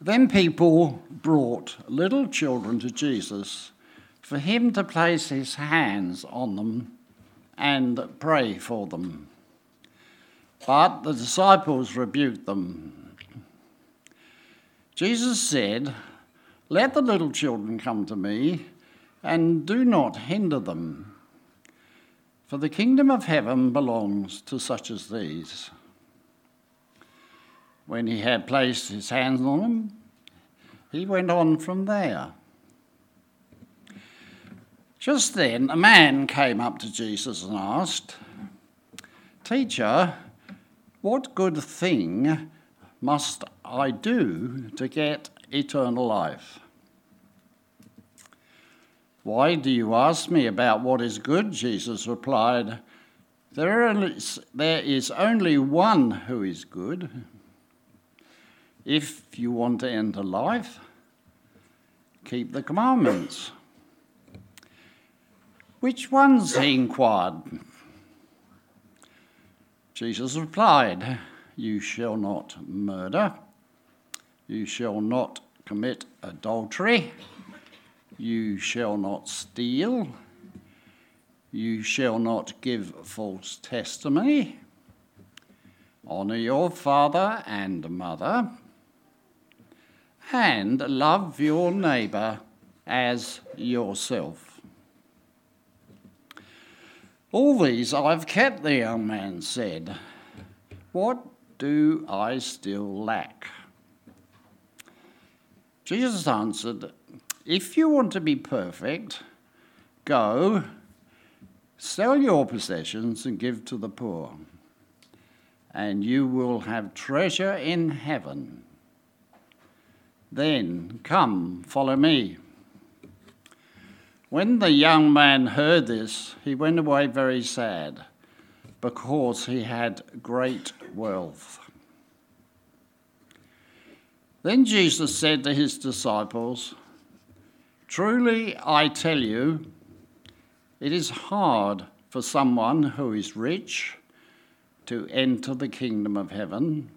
Then people brought little children to Jesus for him to place his hands on them and pray for them. But the disciples rebuked them. Jesus said, Let the little children come to me, and do not hinder them, for the kingdom of heaven belongs to such as these. When he had placed his hands on them, he went on from there. Just then, a man came up to Jesus and asked, Teacher, what good thing must I do to get eternal life? Why do you ask me about what is good? Jesus replied, There is only one who is good. If you want to enter life, keep the commandments. Which ones? he inquired. Jesus replied, You shall not murder, you shall not commit adultery, you shall not steal, you shall not give false testimony, honour your father and mother and love your neighbour as yourself. All these I've kept, the young man said. What do I still lack? Jesus answered, If you want to be perfect, go, sell your possessions and give to the poor, and you will have treasure in heaven then come, follow me. When the young man heard this, he went away very sad, because he had great wealth. Then Jesus said to his disciples, Truly I tell you, it is hard for someone who is rich to enter the kingdom of heaven.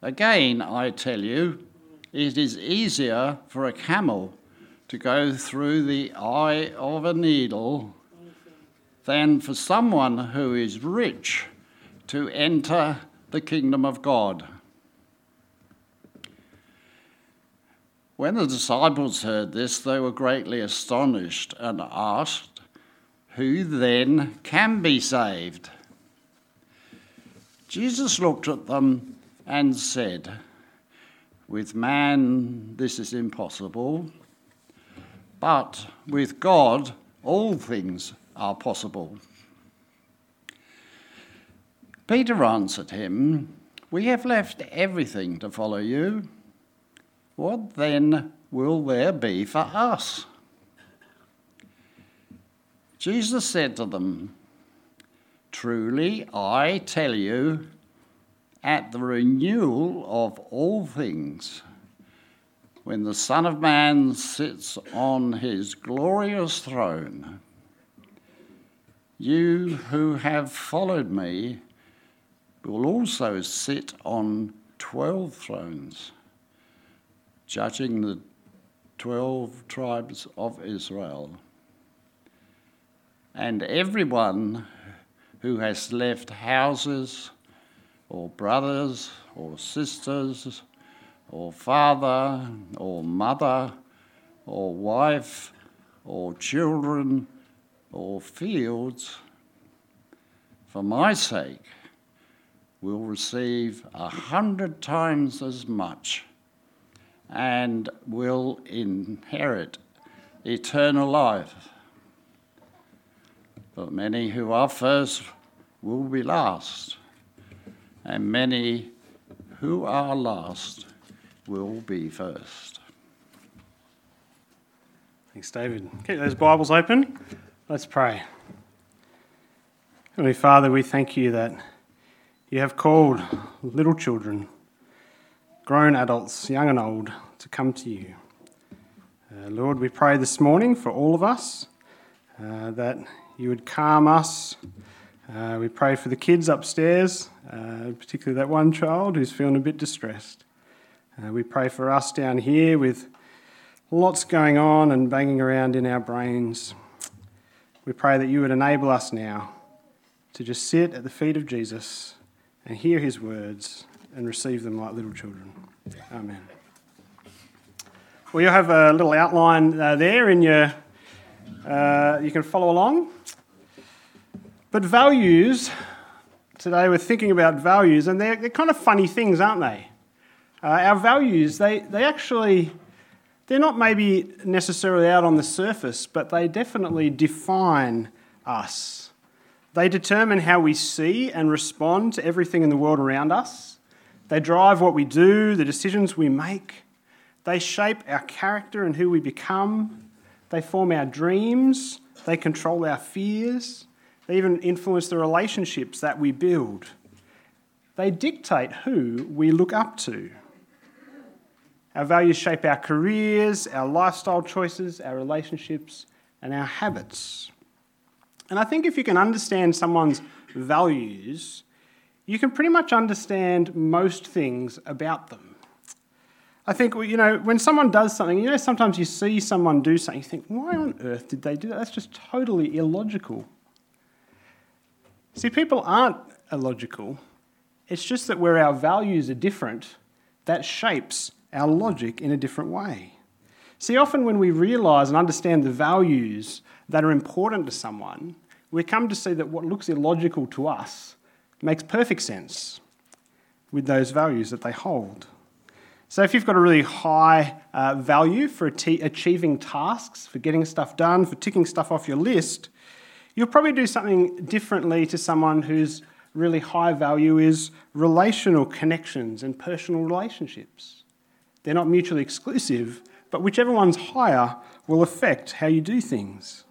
Again, I tell you, it is easier for a camel to go through the eye of a needle than for someone who is rich to enter the kingdom of God. When the disciples heard this, they were greatly astonished and asked, Who then can be saved? Jesus looked at them and said, With man this is impossible, but with God all things are possible. Peter answered him, We have left everything to follow you. What then will there be for us? Jesus said to them, Truly I tell you, at the renewal of all things, when the Son of Man sits on his glorious throne, you who have followed me will also sit on twelve thrones, judging the twelve tribes of Israel. And everyone who has left houses, or brothers or sisters or father or mother or wife or children or fields for my sake will receive a hundred times as much and will inherit eternal life. But many who are first will be last and many who are last will be first. Thanks, David. Keep those Bibles open. Let's pray. Heavenly Father, we thank you that you have called little children, grown adults, young and old, to come to you. Uh, Lord, we pray this morning for all of us uh, that you would calm us uh, we pray for the kids upstairs, uh, particularly that one child who's feeling a bit distressed. Uh, we pray for us down here with lots going on and banging around in our brains. We pray that you would enable us now to just sit at the feet of Jesus and hear his words and receive them like little children. Amen. Well, you have a little outline uh, there in your, uh, you can follow along. But values, today we're thinking about values, and they're, they're kind of funny things, aren't they? Uh, our values, they, they actually, they're not maybe necessarily out on the surface, but they definitely define us. They determine how we see and respond to everything in the world around us. They drive what we do, the decisions we make. They shape our character and who we become. They form our dreams. They control our fears. They even influence the relationships that we build. They dictate who we look up to. Our values shape our careers, our lifestyle choices, our relationships, and our habits. And I think if you can understand someone's values, you can pretty much understand most things about them. I think, you know, when someone does something, you know, sometimes you see someone do something, you think, why on earth did they do that? That's just totally illogical. See, people aren't illogical. It's just that where our values are different, that shapes our logic in a different way. See, often when we realise and understand the values that are important to someone, we come to see that what looks illogical to us makes perfect sense with those values that they hold. So, if you've got a really high uh, value for achieving tasks, for getting stuff done, for ticking stuff off your list, you'll probably do something differently to someone whose really high value is relational connections and personal relationships. They're not mutually exclusive, but whichever one's higher will affect how you do things.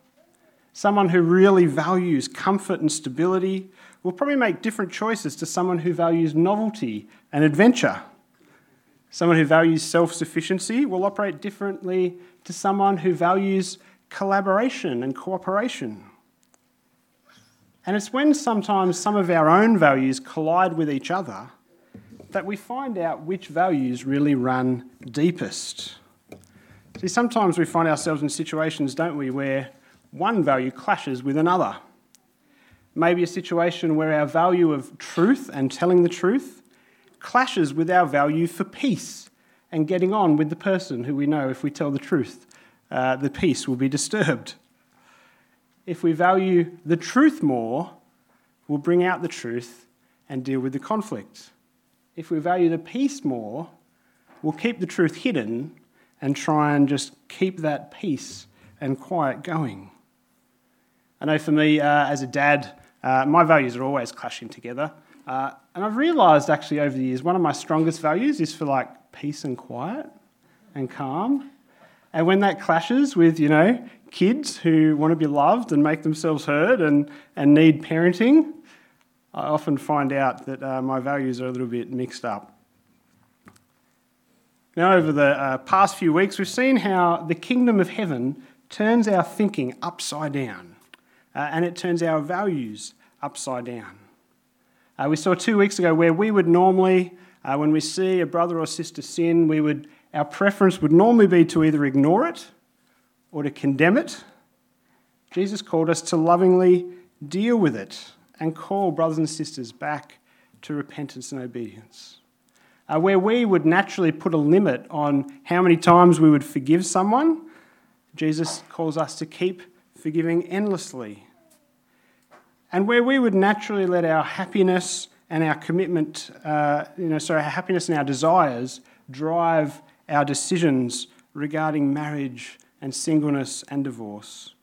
Someone who really values comfort and stability will probably make different choices to someone who values novelty and adventure. Someone who values self sufficiency will operate differently to someone who values collaboration and cooperation. And it's when sometimes some of our own values collide with each other that we find out which values really run deepest. See, sometimes we find ourselves in situations, don't we, where one value clashes with another. Maybe a situation where our value of truth and telling the truth clashes with our value for peace and getting on with the person who we know if we tell the truth, uh, the peace will be disturbed. If we value the truth more, we'll bring out the truth and deal with the conflict if we value the peace more, we'll keep the truth hidden and try and just keep that peace and quiet going. I know for me, uh, as a dad, uh, my values are always clashing together. Uh, and I've realised actually over the years, one of my strongest values is for like peace and quiet and calm. And when that clashes with, you know, kids who want to be loved and make themselves heard and, and need parenting, I often find out that uh, my values are a little bit mixed up. Now, over the uh, past few weeks, we've seen how the kingdom of heaven turns our thinking upside down uh, and it turns our values upside down. Uh, we saw two weeks ago where we would normally, uh, when we see a brother or sister sin, we would, our preference would normally be to either ignore it or to condemn it. Jesus called us to lovingly deal with it and call brothers and sisters back to repentance and obedience. Uh, where we would naturally put a limit on how many times we would forgive someone, Jesus calls us to keep forgiving endlessly. And where we would naturally let our happiness and our commitment, uh, you know, sorry, our happiness and our desires drive our decisions regarding marriage and singleness and divorce.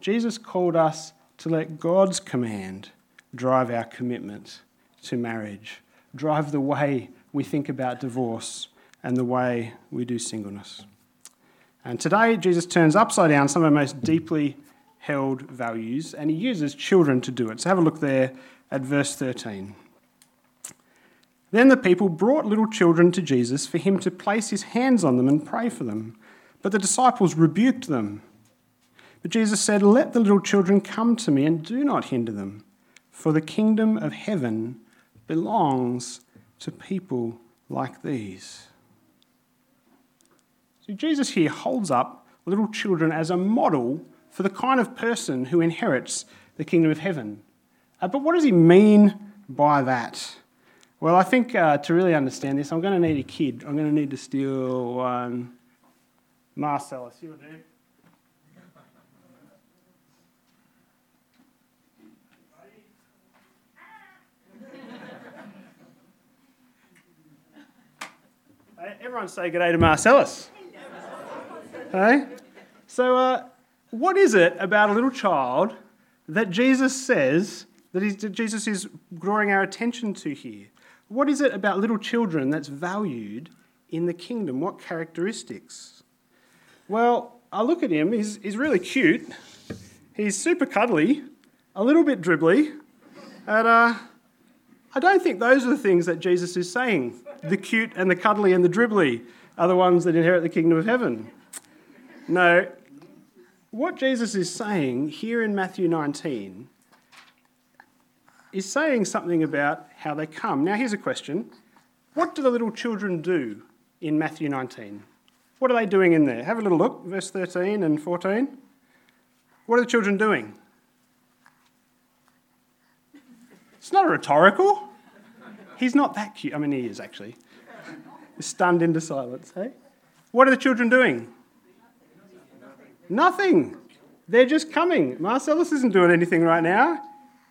Jesus called us to let God's command drive our commitment to marriage, drive the way we think about divorce and the way we do singleness. And today, Jesus turns upside down some of our most deeply held values, and he uses children to do it. So have a look there at verse 13. Then the people brought little children to Jesus for him to place his hands on them and pray for them. But the disciples rebuked them. But Jesus said, Let the little children come to me and do not hinder them for the kingdom of heaven belongs to people like these. See, Jesus here holds up little children as a model for the kind of person who inherits the kingdom of heaven. Uh, but what does he mean by that? Well, I think uh, to really understand this, I'm going to need a kid. I'm going to need to steal one. Marcellus, you will do. Everyone say good day to Marcellus. hey? So, uh, what is it about a little child that Jesus says that Jesus is drawing our attention to here? What is it about little children that's valued in the kingdom? What characteristics? Well, I look at him, he's, he's really cute. He's super cuddly, a little bit dribbly, and uh, I don't think those are the things that Jesus is saying. The cute and the cuddly and the dribbly are the ones that inherit the kingdom of heaven. No, what Jesus is saying here in Matthew 19 is saying something about how they come. Now, here's a question What do the little children do in Matthew 19? What are they doing in there? Have a little look, verse 13 and 14. What are the children doing? It's not a rhetorical. He's not that cute. I mean, he is actually. Stunned into silence, hey? What are the children doing? Nothing. They're just coming. Marcellus isn't doing anything right now.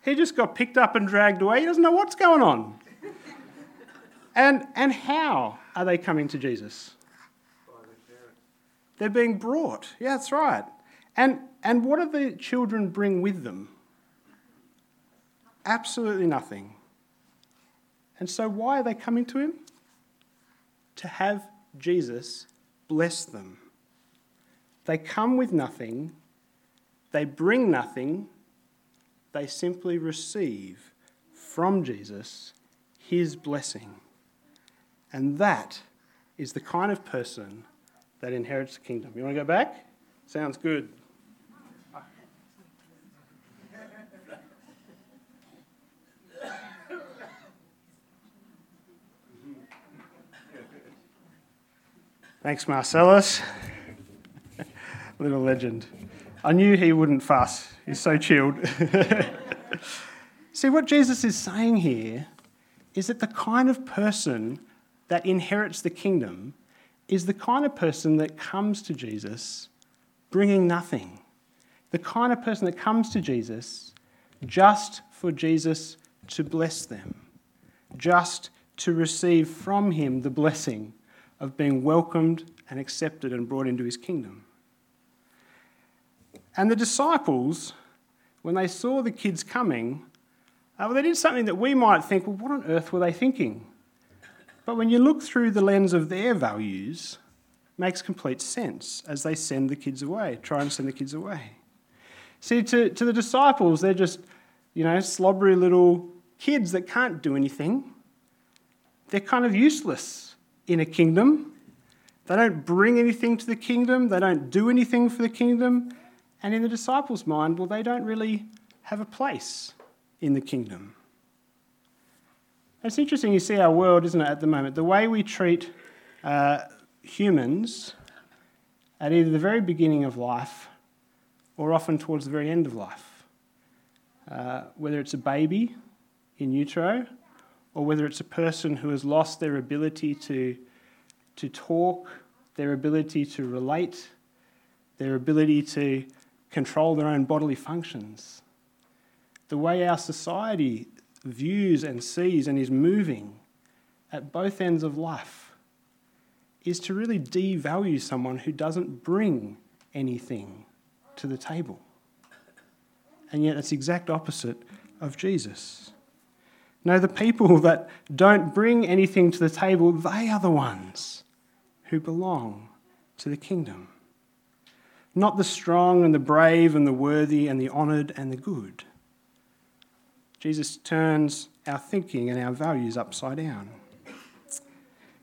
He just got picked up and dragged away. He doesn't know what's going on. And, and how are they coming to Jesus? They're being brought. Yeah, that's right. And, and what do the children bring with them? Absolutely nothing. And so, why are they coming to him? To have Jesus bless them. They come with nothing, they bring nothing, they simply receive from Jesus his blessing. And that is the kind of person that inherits the kingdom. You want to go back? Sounds good. Thanks, Marcellus. Little legend. I knew he wouldn't fuss. He's so chilled. See, what Jesus is saying here is that the kind of person that inherits the kingdom is the kind of person that comes to Jesus bringing nothing. The kind of person that comes to Jesus just for Jesus to bless them, just to receive from him the blessing of being welcomed and accepted and brought into his kingdom. And the disciples, when they saw the kids coming, uh, well, they did something that we might think, well, what on earth were they thinking? But when you look through the lens of their values, makes complete sense as they send the kids away, try and send the kids away. See, to, to the disciples, they're just, you know, slobbery little kids that can't do anything. They're kind of useless in a kingdom. They don't bring anything to the kingdom, they don't do anything for the kingdom. And in the disciples' mind, well, they don't really have a place in the kingdom. It's interesting you see our world, isn't it, at the moment? The way we treat uh, humans at either the very beginning of life or often towards the very end of life. Uh, whether it's a baby in utero or whether it's a person who has lost their ability to, to talk, their ability to relate, their ability to control their own bodily functions. The way our society views and sees and is moving at both ends of life is to really devalue someone who doesn't bring anything to the table. And yet, it's exact opposite of Jesus. No, the people that don't bring anything to the table, they are the ones who belong to the kingdom. Not the strong and the brave and the worthy and the honoured and the good. Jesus turns our thinking and our values upside down.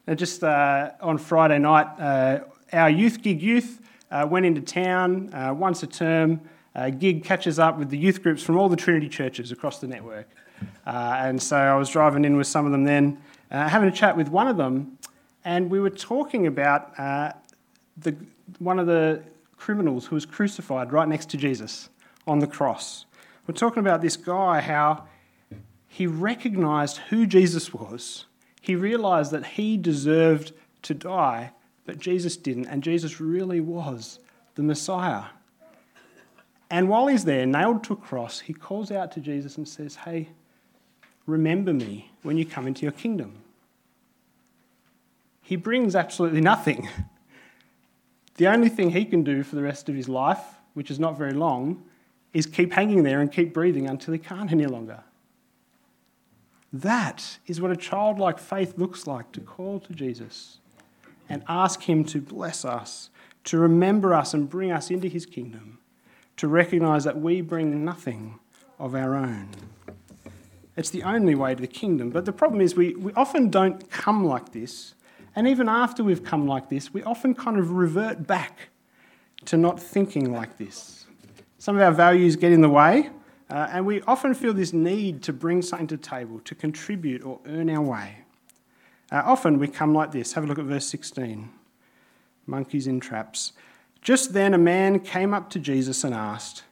Now, just uh, on Friday night, uh, our youth gig youth uh, went into town uh, once a term. Uh, gig catches up with the youth groups from all the Trinity churches across the network. Uh, and so I was driving in with some of them then, having a chat with one of them, and we were talking about the, one of the criminals who was crucified right next to Jesus on the cross. We're talking about this guy, how he recognized who Jesus was. He realized that he deserved to die, but Jesus didn't, and Jesus really was the Messiah. And while he's there, nailed to a cross, he calls out to Jesus and says, Hey, remember me when you come into your kingdom. He brings absolutely nothing. The only thing he can do for the rest of his life, which is not very long, is keep hanging there and keep breathing until he can't any longer. That is what a childlike faith looks like to call to Jesus and ask him to bless us, to remember us and bring us into his kingdom, to recognize that we bring nothing of our own. It's the only way to the kingdom. But the problem is, we, we often don't come like this. And even after we've come like this, we often kind of revert back to not thinking like this. Some of our values get in the way, uh, and we often feel this need to bring something to the table, to contribute or earn our way. Uh, often we come like this. Have a look at verse 16 monkeys in traps. Just then a man came up to Jesus and asked,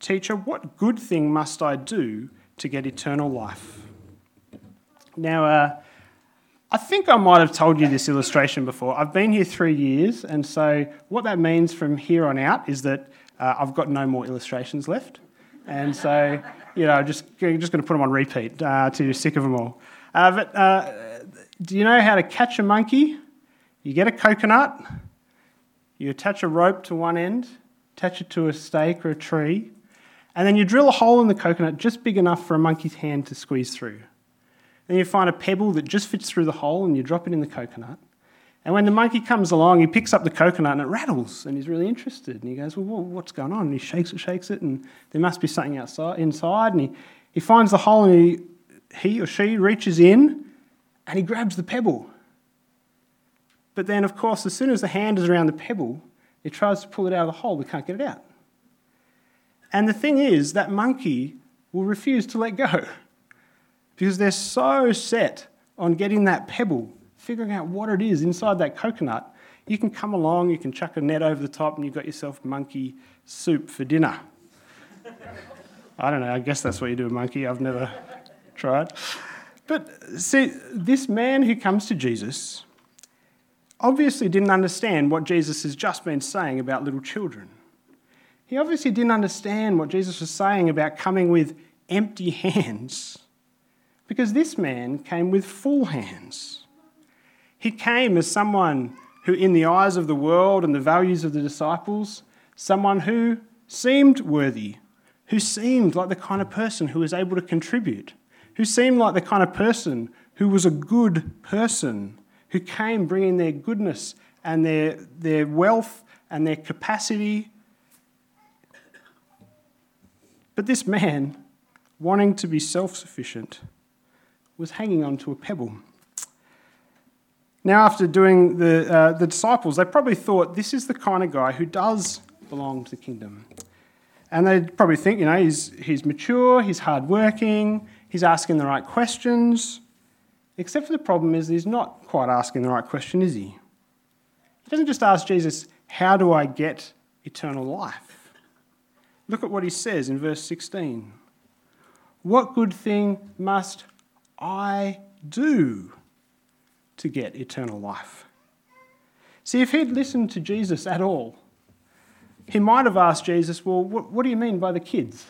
Teacher, what good thing must I do to get eternal life? Now, uh, I think I might have told you this illustration before. I've been here three years, and so what that means from here on out is that uh, I've got no more illustrations left. And so, you know, just, just going to put them on repeat uh, till you're sick of them all. Uh, but uh, do you know how to catch a monkey? You get a coconut, you attach a rope to one end, attach it to a stake or a tree, and then you drill a hole in the coconut just big enough for a monkey's hand to squeeze through. Then you find a pebble that just fits through the hole and you drop it in the coconut. And when the monkey comes along, he picks up the coconut and it rattles, and he's really interested. And he goes, Well, what's going on? And he shakes it, shakes it, and there must be something outside, inside. And he, he finds the hole and he, he or she reaches in and he grabs the pebble. But then, of course, as soon as the hand is around the pebble, he tries to pull it out of the hole. We can't get it out. And the thing is, that monkey will refuse to let go because they're so set on getting that pebble figuring out what it is inside that coconut, you can come along, you can chuck a net over the top, and you've got yourself monkey soup for dinner. I don't know, I guess that's what you do with monkey. I've never tried. But see, this man who comes to Jesus obviously didn't understand what Jesus has just been saying about little children. He obviously didn't understand what Jesus was saying about coming with empty hands, because this man came with full hands. He came as someone who, in the eyes of the world and the values of the disciples, someone who seemed worthy, who seemed like the kind of person who was able to contribute, who seemed like the kind of person who was a good person, who came bringing their goodness and their, their wealth and their capacity. But this man, wanting to be self sufficient, was hanging on to a pebble. Now, after doing the, uh, the disciples, they probably thought this is the kind of guy who does belong to the kingdom. And they'd probably think, you know, he's, he's mature, he's hardworking, he's asking the right questions. Except for the problem is he's not quite asking the right question, is he? He doesn't just ask Jesus, How do I get eternal life? Look at what he says in verse 16. What good thing must I do to get eternal life. See, if he'd listened to Jesus at all, he might have asked Jesus, Well, what, do you mean by the kids?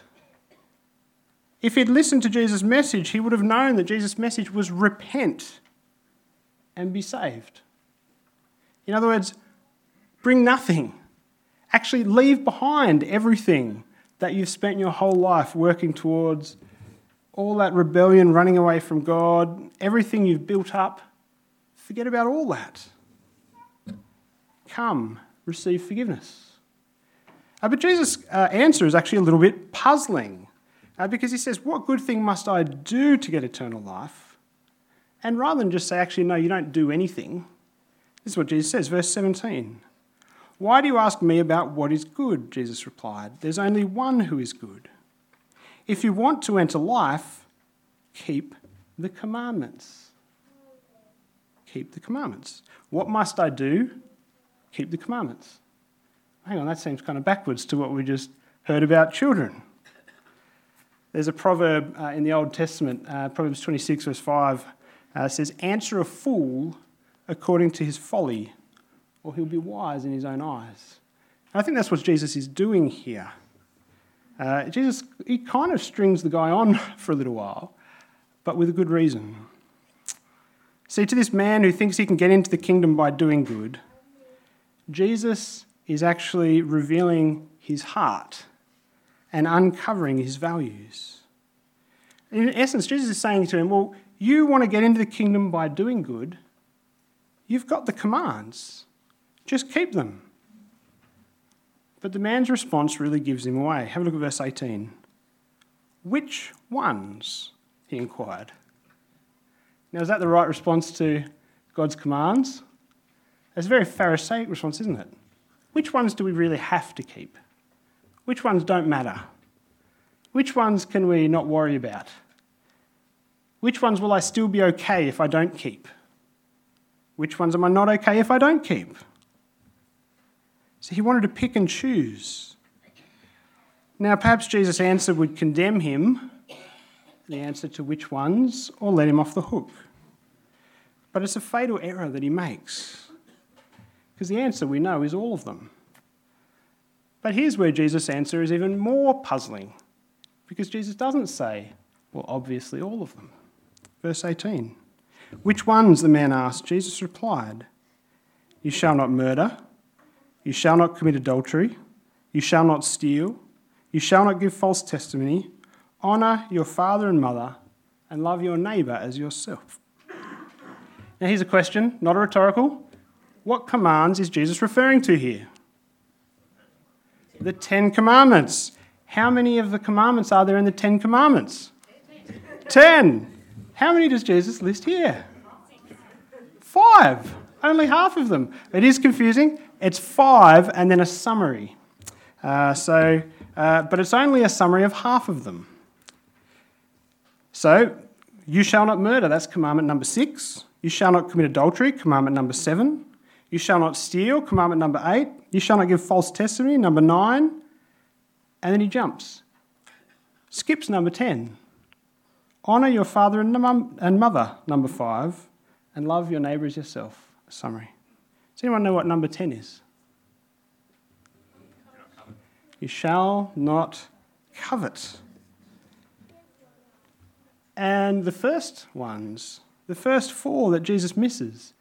If he'd listened to Jesus' message, he would have known that Jesus' message was repent and be saved. In other words, bring nothing. Actually, leave behind everything that you've spent your whole life working towards, all that rebellion, running away from God, everything you've built up. Forget about all that. Come, receive forgiveness. Uh, but Jesus' uh, answer is actually a little bit puzzling uh, because he says, What good thing must I do to get eternal life? And rather than just say, Actually, no, you don't do anything, this is what Jesus says, verse 17. Why do you ask me about what is good? Jesus replied. There's only one who is good. If you want to enter life, keep the commandments keep the commandments. What must I do? keep the commandments. Hang on, that seems kind of backwards to what we just heard about children. There's a proverb uh, in the Old Testament, uh, Proverbs 26, verse 5, uh, says, Answer a fool according to his folly, or he'll be wise in his own eyes. And I think that's what Jesus is doing here. Uh, Jesus, he kind of strings the guy on for a little while, but with a good reason. See, to this man who thinks he can get into the kingdom by doing good, Jesus is actually revealing his heart and uncovering his values. In essence, Jesus is saying to him, Well, you want to get into the kingdom by doing good, you've got the commands, just keep them. But the man's response really gives him away. Have a look at verse 18. Which ones? he inquired. Now, is that the right response to God's commands? That's a very Pharisaic response, isn't it? Which ones do we really have to keep? Which ones don't matter? Which ones can we not worry about? Which ones will I still be okay if I don't keep? Which ones am I not okay if I don't keep? So he wanted to pick and choose. Now, perhaps Jesus' answer would condemn him, the answer to which ones, or let him off the hook. But it's a fatal error that he makes. Because the answer we know is all of them. But here's where Jesus' answer is even more puzzling. Because Jesus doesn't say, well, obviously all of them. Verse 18. Which ones, the man asked. Jesus replied, You shall not murder. You shall not commit adultery. You shall not steal. You shall not give false testimony. Honour your father and mother, and love your neighbour as yourself. Now, here's a question, not a rhetorical. What commands is Jesus referring to here? The Ten Commandments. How many of the commandments are there in the Ten Commandments? Ten. How many does Jesus list here? Five. Only half of them. It is confusing. It's five and then a summary. Uh, so, uh, but it's only a summary of half of them. So, you shall not murder, that's commandment number six. You shall not commit adultery, commandment number seven. You shall not steal, commandment number eight. You shall not give false testimony, number nine. And then he jumps. Skips number 10. Honour your father and mother, number five. And love your neighbour as yourself, summary. Does anyone know what number 10 is? You shall not covet. And the first ones, the first four that Jesus misses,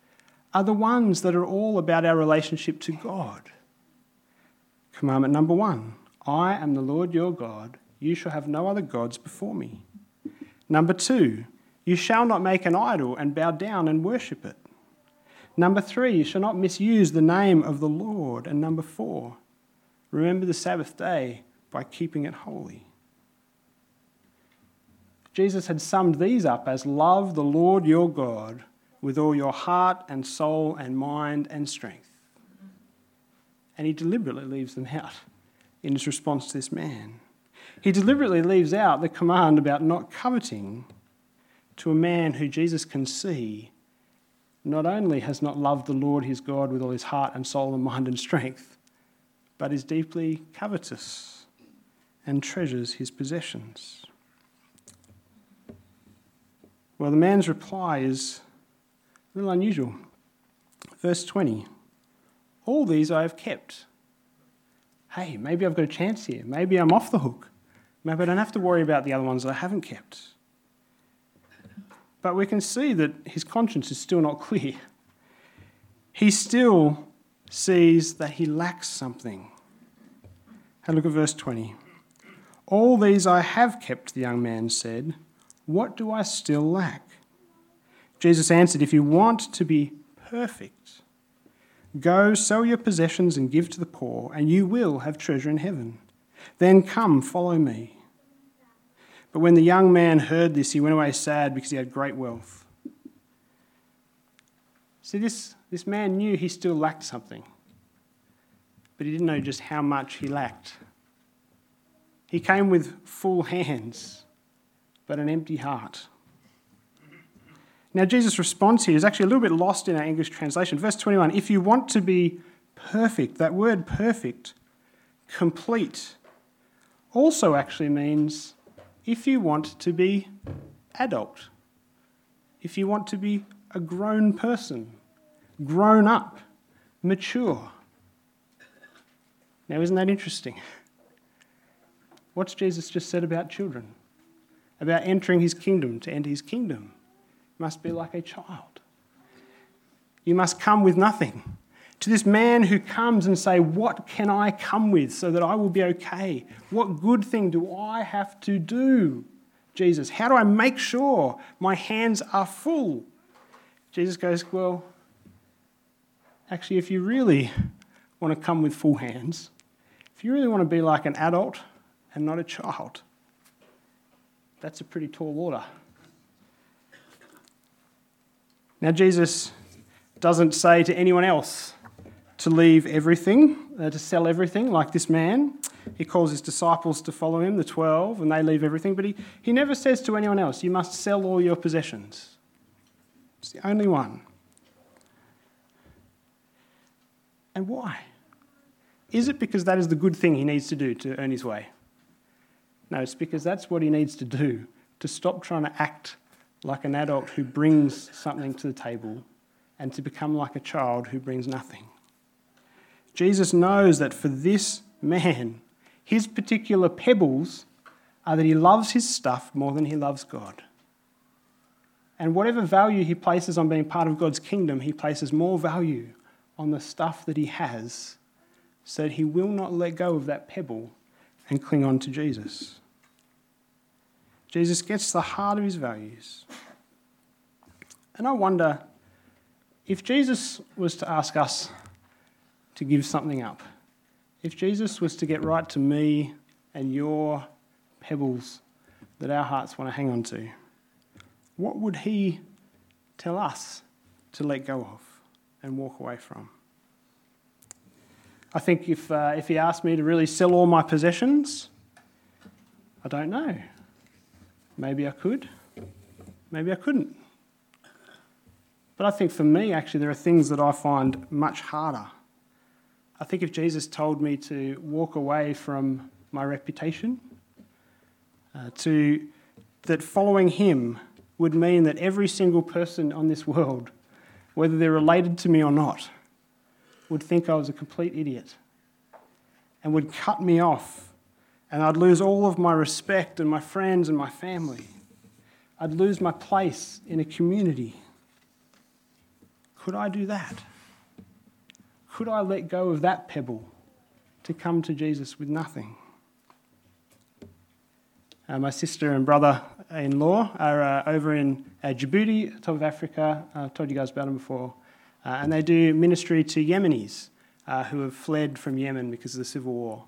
are the ones that are all about our relationship to God. Commandment number one I am the Lord your God. You shall have no other gods before me. Number two, you shall not make an idol and bow down and worship it. Number three, you shall not misuse the name of the Lord. And number four, remember the Sabbath day by keeping it holy. Jesus had summed these up as love the Lord your God with all your heart and soul and mind and strength. And he deliberately leaves them out in his response to this man. He deliberately leaves out the command about not coveting to a man who Jesus can see not only has not loved the Lord his God with all his heart and soul and mind and strength, but is deeply covetous and treasures his possessions. Well, the man's reply is a little unusual. Verse 20 All these I have kept. Hey, maybe I've got a chance here. Maybe I'm off the hook. Maybe I don't have to worry about the other ones that I haven't kept. But we can see that his conscience is still not clear. He still sees that he lacks something. Have a look at verse 20. All these I have kept, the young man said. What do I still lack? Jesus answered, If you want to be perfect, go sell your possessions and give to the poor, and you will have treasure in heaven. Then come, follow me. But when the young man heard this, he went away sad because he had great wealth. See, this, this man knew he still lacked something, but he didn't know just how much he lacked. He came with full hands, but an empty heart. Now, Jesus' response here is actually a little bit lost in our English translation. Verse 21 If you want to be perfect, that word perfect, complete, also actually means if you want to be adult, if you want to be a grown person, grown up, mature. Now, isn't that interesting? What's Jesus just said about children? About entering his kingdom. To enter his kingdom, must be like a child. You must come with nothing. To this man who comes and say, "What can I come with so that I will be okay? What good thing do I have to do?" Jesus, how do I make sure my hands are full? Jesus goes, "Well, actually if you really want to come with full hands, if you really want to be like an adult and not a child. That's a pretty tall order. Now, Jesus doesn't say to anyone else to leave everything, uh, to sell everything, like this man. He calls his disciples to follow him, the 12, and they leave everything. But he, he never says to anyone else, You must sell all your possessions. It's the only one. And why? Is it because that is the good thing he needs to do to earn his way? No, it's because that's what he needs to do to stop trying to act like an adult who brings something to the table and to become like a child who brings nothing. Jesus knows that for this man, his particular pebbles are that he loves his stuff more than he loves God. And whatever value he places on being part of God's kingdom, he places more value on the stuff that he has so that he will not let go of that pebble and cling on to Jesus. Jesus gets the heart of his values. And I wonder if Jesus was to ask us to give something up, if Jesus was to get right to me and your pebbles that our hearts want to hang on to, what would he tell us to let go of and walk away from? I think if, uh, if he asked me to really sell all my possessions, I don't know. Maybe I could, maybe I couldn't. But I think for me, actually, there are things that I find much harder. I think if Jesus told me to walk away from my reputation, uh, to that following him would mean that every single person on this world, whether they're related to me or not, would think I was a complete idiot and would cut me off, and I'd lose all of my respect and my friends and my family. I'd lose my place in a community. Could I do that? Could I let go of that pebble to come to Jesus with nothing? Uh, my sister and brother in law are uh, over in uh, Djibouti, top of Africa. I've told you guys about them before. Uh, and they do ministry to Yemenis uh, who have fled from Yemen because of the civil war.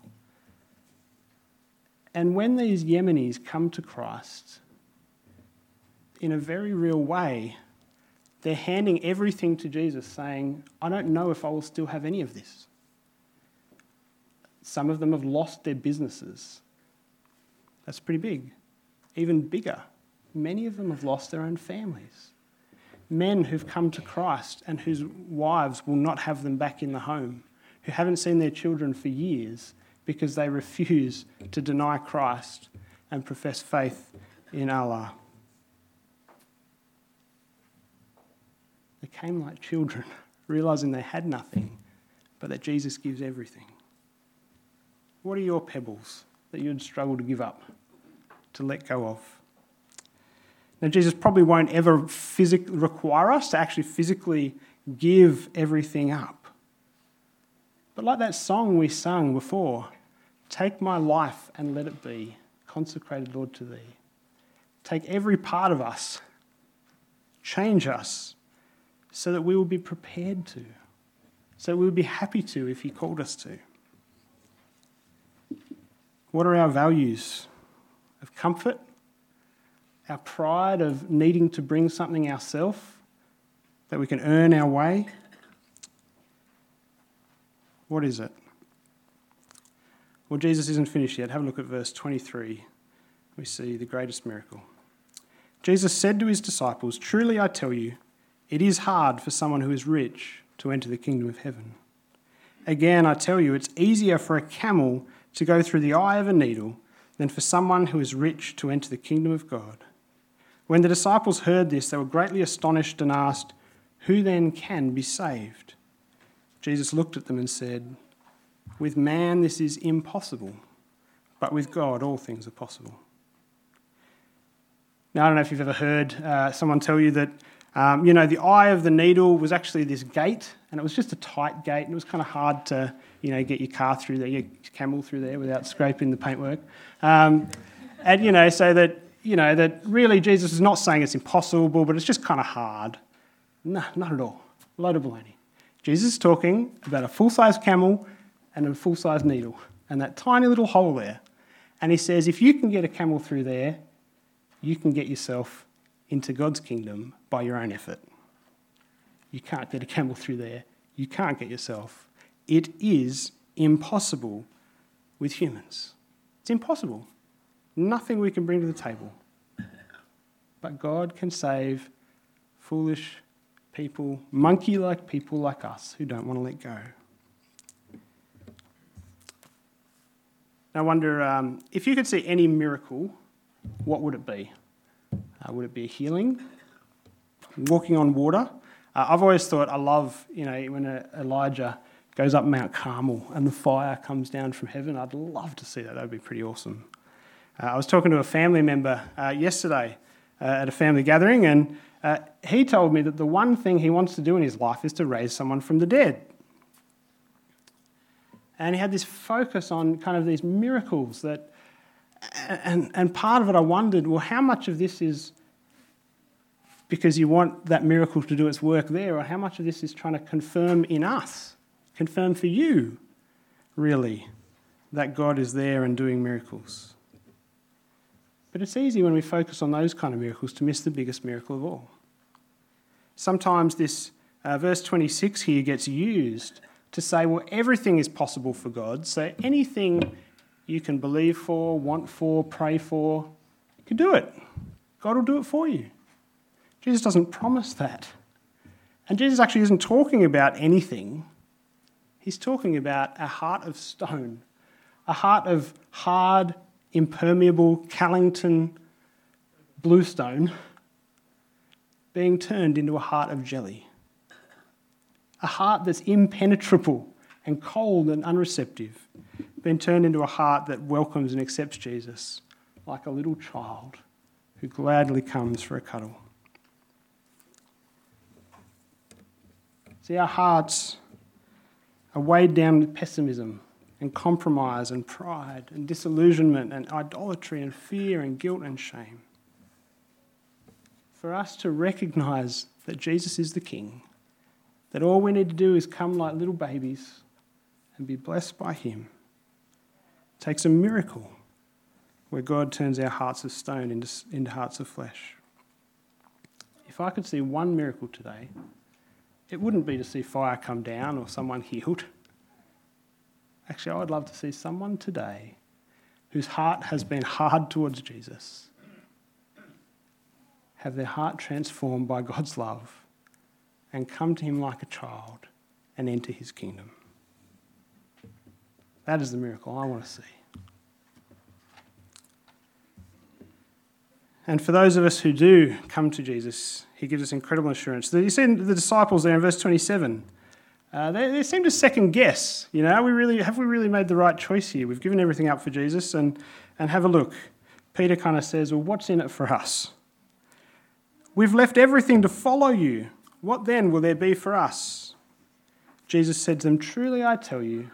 And when these Yemenis come to Christ, in a very real way, they're handing everything to Jesus, saying, I don't know if I will still have any of this. Some of them have lost their businesses. That's pretty big. Even bigger, many of them have lost their own families men who've come to Christ and whose wives will not have them back in the home, who haven't seen their children for years because they refuse to deny Christ and profess faith in Allah. They came like children, realizing they had nothing, but that Jesus gives everything. What are your pebbles that you'd struggle to give up, to let go of? Now, Jesus probably won't ever physic- require us to actually physically give everything up. But like that song we sung before, take my life and let it be consecrated, Lord, to thee. Take every part of us, change us, so that we will be prepared to, so that we will be happy to if He called us to. What are our values? Of comfort, our pride of needing to bring something ourselves, that we can earn our way? What is it? Well, Jesus isn't finished yet. Have a look at verse 23. We see the greatest miracle. Jesus said to his disciples, Truly I tell you, it is hard for someone who is rich to enter the kingdom of heaven. Again, I tell you, it's easier for a camel to go through the eye of a needle than for someone who is rich to enter the kingdom of God. When the disciples heard this, they were greatly astonished and asked, Who then can be saved? Jesus looked at them and said, With man this is impossible, but with God all things are possible. Now, I don't know if you've ever heard uh, someone tell you that, um, you know, the eye of the needle was actually this gate, and it was just a tight gate, and it was kind of hard to, you know, get your car through there, your camel through there without scraping the paintwork. Um, and, you know, so that, you know, that really Jesus is not saying it's impossible, but it's just kind of hard. No, not at all. A Load of baloney. Jesus is talking about a full size camel and a full size needle, and that tiny little hole there. And he says, if you can get a camel through there, you can get yourself into God's kingdom by your own effort. You can't get a camel through there. You can't get yourself. It is impossible with humans. It's impossible. Nothing we can bring to the table. But God can save foolish people, monkey like people like us who don't want to let go. I wonder um, if you could see any miracle what would it be? Uh, would it be healing? Walking on water? Uh, I've always thought I love, you know, when uh, Elijah goes up Mount Carmel and the fire comes down from heaven. I'd love to see that. That would be pretty awesome. Uh, I was talking to a family member uh, yesterday uh, at a family gathering, and he told me that the one thing he wants to do in his life is to raise someone from the dead. And he had this focus on kind of these miracles that and, and part of it, I wondered, well, how much of this is because you want that miracle to do its work there, or how much of this is trying to confirm in us, confirm for you, really, that God is there and doing miracles? But it's easy when we focus on those kind of miracles to miss the biggest miracle of all. Sometimes this uh, verse 26 here gets used to say, well, everything is possible for God, so anything you can believe for, want for, pray for, you can do it. God will do it for you. Jesus doesn't promise that. And Jesus actually isn't talking about anything, he's talking about a heart of stone, a heart of hard, impermeable Callington bluestone being turned into a heart of jelly. A heart that's impenetrable and cold and unreceptive being turned into a heart that welcomes and accepts Jesus like a little child who gladly comes for a cuddle. See, our hearts are weighed down with pessimism and compromise and pride and disillusionment and idolatry and fear and guilt and shame. For us to recognize that Jesus is the King, that all we need to do is come like little babies and be blessed by Him takes a miracle where God turns our hearts of stone into, into hearts of flesh. If I could see one miracle today, it wouldn't be to see fire come down or someone healed. Actually, I would love to see someone today whose heart has been hard towards Jesus have their heart transformed by God's love and come to Him like a child and enter His kingdom. That is the miracle I want to see. And for those of us who do come to Jesus, he gives us incredible assurance. You see the disciples there in verse 27. Uh, they, they, seem to second guess. You know, we really, have we really made the right choice here? We've given everything up for Jesus, and, and have a look. Peter kind of says, Well, what's in it for us? We've left everything to follow you. What then will there be for us? Jesus said to them, Truly I tell you,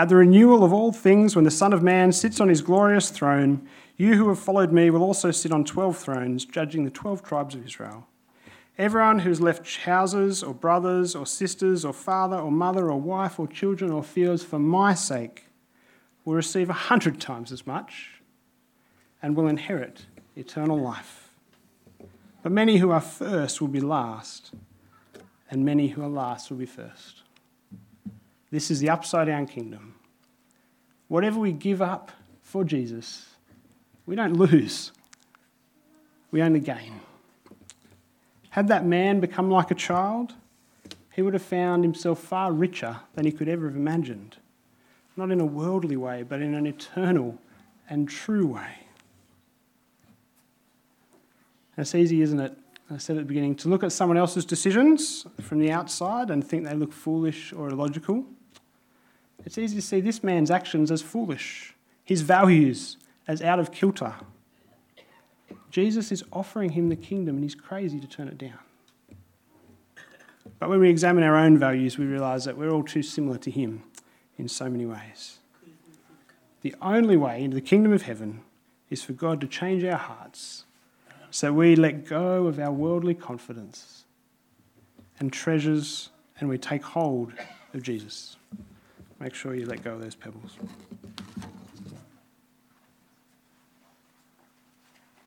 at the renewal of all things, when the Son of Man sits on his glorious throne, you who have followed me will also sit on twelve thrones, judging the twelve tribes of Israel. Everyone who's left houses, or brothers, or sisters, or father, or mother, or wife, or children, or fields for my sake will receive a hundred times as much and will inherit eternal life. But many who are first will be last, and many who are last will be first. This is the upside down kingdom. Whatever we give up for Jesus, we don't lose, we only gain. Had that man become like a child, he would have found himself far richer than he could ever have imagined. Not in a worldly way, but in an eternal and true way. It's easy, isn't it? I said at the beginning, to look at someone else's decisions from the outside and think they look foolish or illogical. It's easy to see this man's actions as foolish, his values as out of kilter. Jesus is offering him the kingdom and he's crazy to turn it down. But when we examine our own values, we realise that we're all too similar to him in so many ways. The only way into the kingdom of heaven is for God to change our hearts so we let go of our worldly confidence and treasures and we take hold of Jesus. Make sure you let go of those pebbles.